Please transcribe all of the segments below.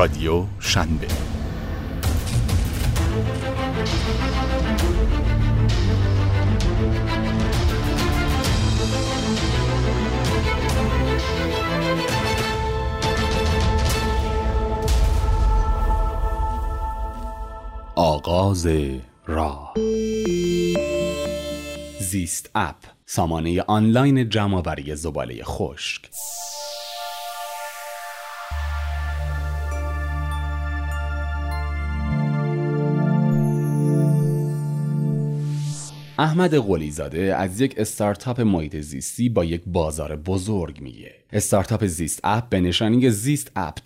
رادیو شنبه. آغاز راه. زیست اپ سامانه آنلاین جمعآوری زباله خشک. احمد قلیزاده از یک استارتاپ محیط زیستی با یک بازار بزرگ میگه. استارتاپ زیست اپ به نشانی زیست اپ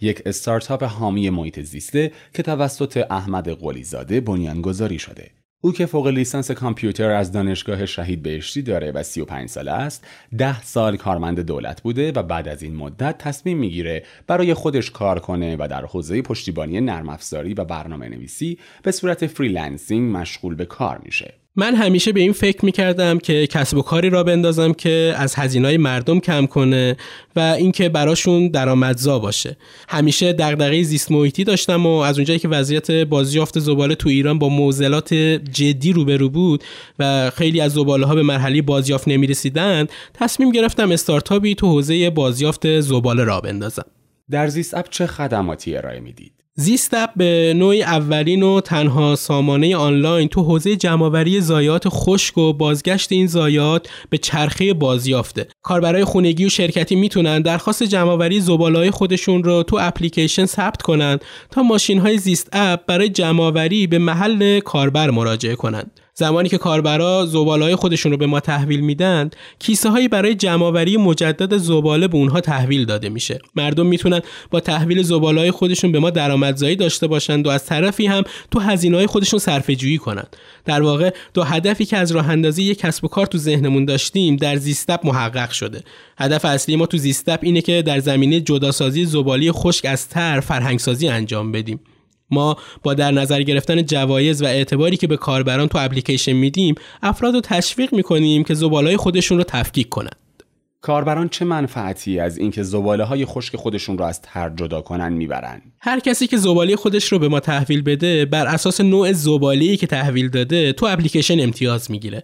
یک استارتاپ حامی محیط زیسته که توسط احمد قلیزاده بنیانگذاری شده. او که فوق لیسانس کامپیوتر از دانشگاه شهید بهشتی داره و 35 ساله است، ده سال کارمند دولت بوده و بعد از این مدت تصمیم می‌گیره برای خودش کار کنه و در حوزه پشتیبانی نرم افزاری و برنامه نویسی به صورت freelancing مشغول به کار میشه. من همیشه به این فکر می‌کردم که کسب و کاری را بندازم که از هزینه‌های مردم کم کنه و اینکه براشون درآمدزا باشه. همیشه دغدغه زیست محیطی داشتم و از اونجایی که وضعیت بازیافت زباله تو ایران با موزلات جدی روبرو بود و خیلی از زباله ها به مرحله بازیافت نمی‌رسیدند تصمیم گرفتم استارتاپی تو حوزه بازیافت زباله را بندازم. در زیست اپ چه خدماتی ارائه می‌دید؟ زیستپ به نوعی اولین و تنها سامانه آنلاین تو حوزه جمعآوری زایات خشک و بازگشت این زایات به چرخه بازیافته. کاربرای خونگی و شرکتی می‌تونن درخواست جمعآوری زباله‌های خودشون رو تو اپلیکیشن ثبت کنند تا ماشین های زیست اپ برای جمعآوری به محل کاربر مراجعه کنند. زمانی که کاربرا زباله‌های خودشون رو به ما تحویل میدن کیسه هایی برای جمعآوری مجدد زباله به اونها تحویل داده میشه. مردم می‌تونن با تحویل زباله‌های خودشون به ما درآمدزایی داشته باشند و از طرفی هم تو هزینه‌های خودشون صرفه‌جویی کنند. در واقع دو هدفی که از راه اندازی یک کسب و کار تو ذهنمون داشتیم در زیستپ محقق شده. هدف اصلی ما تو زیستپ اینه که در زمینه جداسازی زباله خشک از تر فرهنگسازی انجام بدیم. ما با در نظر گرفتن جوایز و اعتباری که به کاربران تو اپلیکیشن میدیم افراد رو تشویق می‌کنیم که زبالهای خودشون رو تفکیک کنند کاربران چه منفعتی از اینکه زباله های خشک خودشون رو از تر جدا کنن می‌برن؟ هر کسی که زباله خودش رو به ما تحویل بده بر اساس نوع زباله که تحویل داده تو اپلیکیشن امتیاز می‌گیره.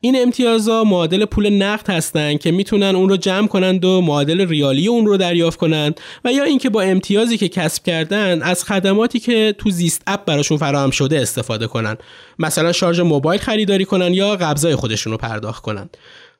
این امتیازها معادل پول نقد هستند که می‌تونن اون رو جمع کنند و معادل ریالی اون رو دریافت کنند و یا اینکه با امتیازی که کسب کردن از خدماتی که تو زیست اپ براشون فراهم شده استفاده کنن. مثلا شارژ موبایل خریداری کنن یا قبضای خودشون رو پرداخت کنن.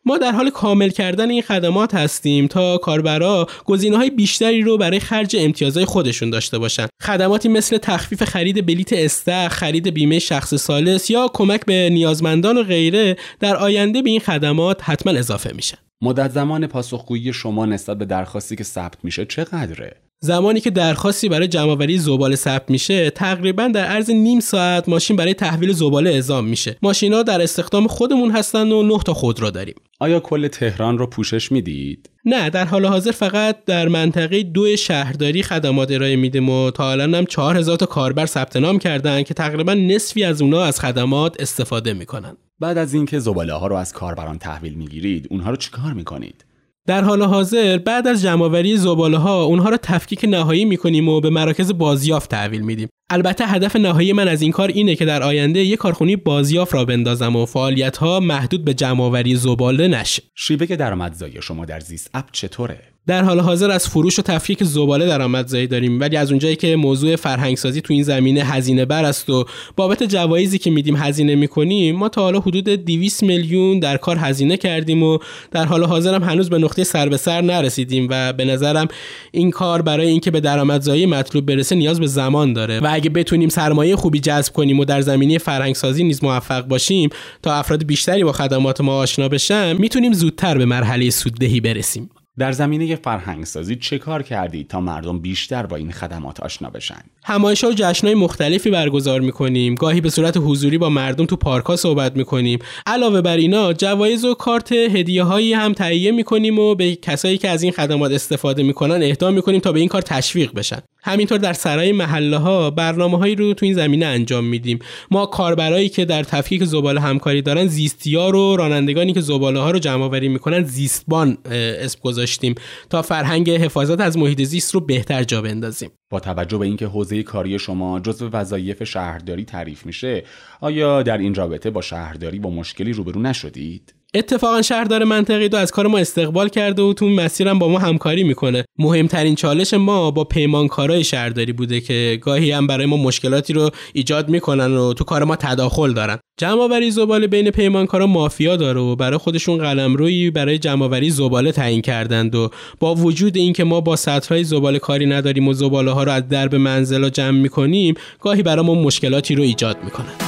ما در حال کامل کردن این خدمات هستیم تا کاربرا گزینه های بیشتری رو برای خرج امتیازهای خودشون داشته باشن. خدماتی مثل تخفیف خرید بلیت استخ خرید بیمه شخص سالس یا کمک به نیازمندان و غیره در آینده به این خدمات حتما اضافه میشن. مدت زمان پاسخگویی شما نسبت به درخواستی که ثبت میشه چقدره؟ زمانی که درخواستی برای جمعآوری زباله ثبت میشه تقریبا در عرض نیم ساعت ماشین برای تحویل زباله اعزام میشه. ماشینا در استخدام خودمون هستن و نه تا خودرو داریم. آیا کل تهران رو پوشش می‌دید؟ نه در حال حاضر فقط در منطقه دو شهرداری خدمات ارائه میدیم و تا الان هم 4000 تا کاربر ثبت نام کردن که تقریبا نصفی از اونا از خدمات استفاده می‌کنن. بعد از اینکه زباله ها رو از کاربران تحویل می‌گیرید اونها رو چیکار می‌کنید؟ در حال حاضر بعد از جمعآوری زباله ها اونها را تفکیک نهایی می‌کنیم و به مراکز بازیافت تحویل میدیم. البته هدف نهایی من از این کار اینه که در آینده یک کارخونی بازیافت را بندازم و فعالیت ها محدود به جمعآوری زباله نشه. شیوه درآمدزایی شما در زیست اپ چطوره؟ در حال حاضر از فروش و تفکیک زباله درآمدزایی داریم ولی از اونجایی که موضوع فرهنگسازی تو این زمینه هزینه بر است و بابت جوایزی که میدیم هزینه می‌کنیم ما تا حالا حدود 200 میلیون در کار هزینه کردیم و در حال حاضر هم هنوز به نقطه سر به سر نرسیدیم و به نظرم این کار برای اینکه به درآمدزایی مطلوب برسه نیاز به زمان داره و اگه بتونیم سرمایه خوبی جذب کنیم و در زمینه فرهنگسازی نیز موفق باشیم تا افراد بیشتری با خدمات ما آشنا بشن می‌تونیم زودتر به مرحله سوددهی برسیم. در زمینه فرهنگسازی چه کار کردید تا مردم بیشتر با این خدمات آشنا بشن؟ همایش و جشنهای مختلفی برگزار می‌کنیم. گاهی به صورت حضوری با مردم تو پارک صحبت می‌کنیم. علاوه بر اینا جوایز و کارت هدیه هایی هم تهیه می‌کنیم و به کسایی که از این خدمات استفاده می‌کنن اهدا می‌کنیم تا به این کار تشویق بشن. همینطور در سرای محله ها برنامه هایی رو تو این زمینه انجام میدیم. ما کاربرایی که در تفکیک زباله همکاری دارن زیستیار و رانندگانی که زباله ها رو جمع آوری می‌کنن زیستبان اسم گذاشتیم تا فرهنگ حفاظت از محیط زیست رو بهتر جا بندازیم. با توجه به اینکه حوزه کاری شما جزو وظایف شهرداری تعریف میشه آیا در این رابطه با شهرداری با مشکلی روبرو نشدید؟ اتفاقا شهردار منطقی دو از کار ما استقبال کرده و تو مسیرم با ما همکاری می‌کنه. مهمترین چالش ما با پیمانکارای شهرداری بوده که گاهی هم برای ما مشکلاتی رو ایجاد می‌کنن و تو کار ما تداخل دارن. جمعآوری زباله بین پیمانکارا مافیا داره و برای خودشون قلمرویی برای جمعآوری زباله تعیین کردند و با وجود اینکه ما با سطرهای زباله کاری نداریم و زباله ها رو از درب منزل جمع می‌کنیم گاهی برای ما مشکلاتی رو ایجاد می‌کنن.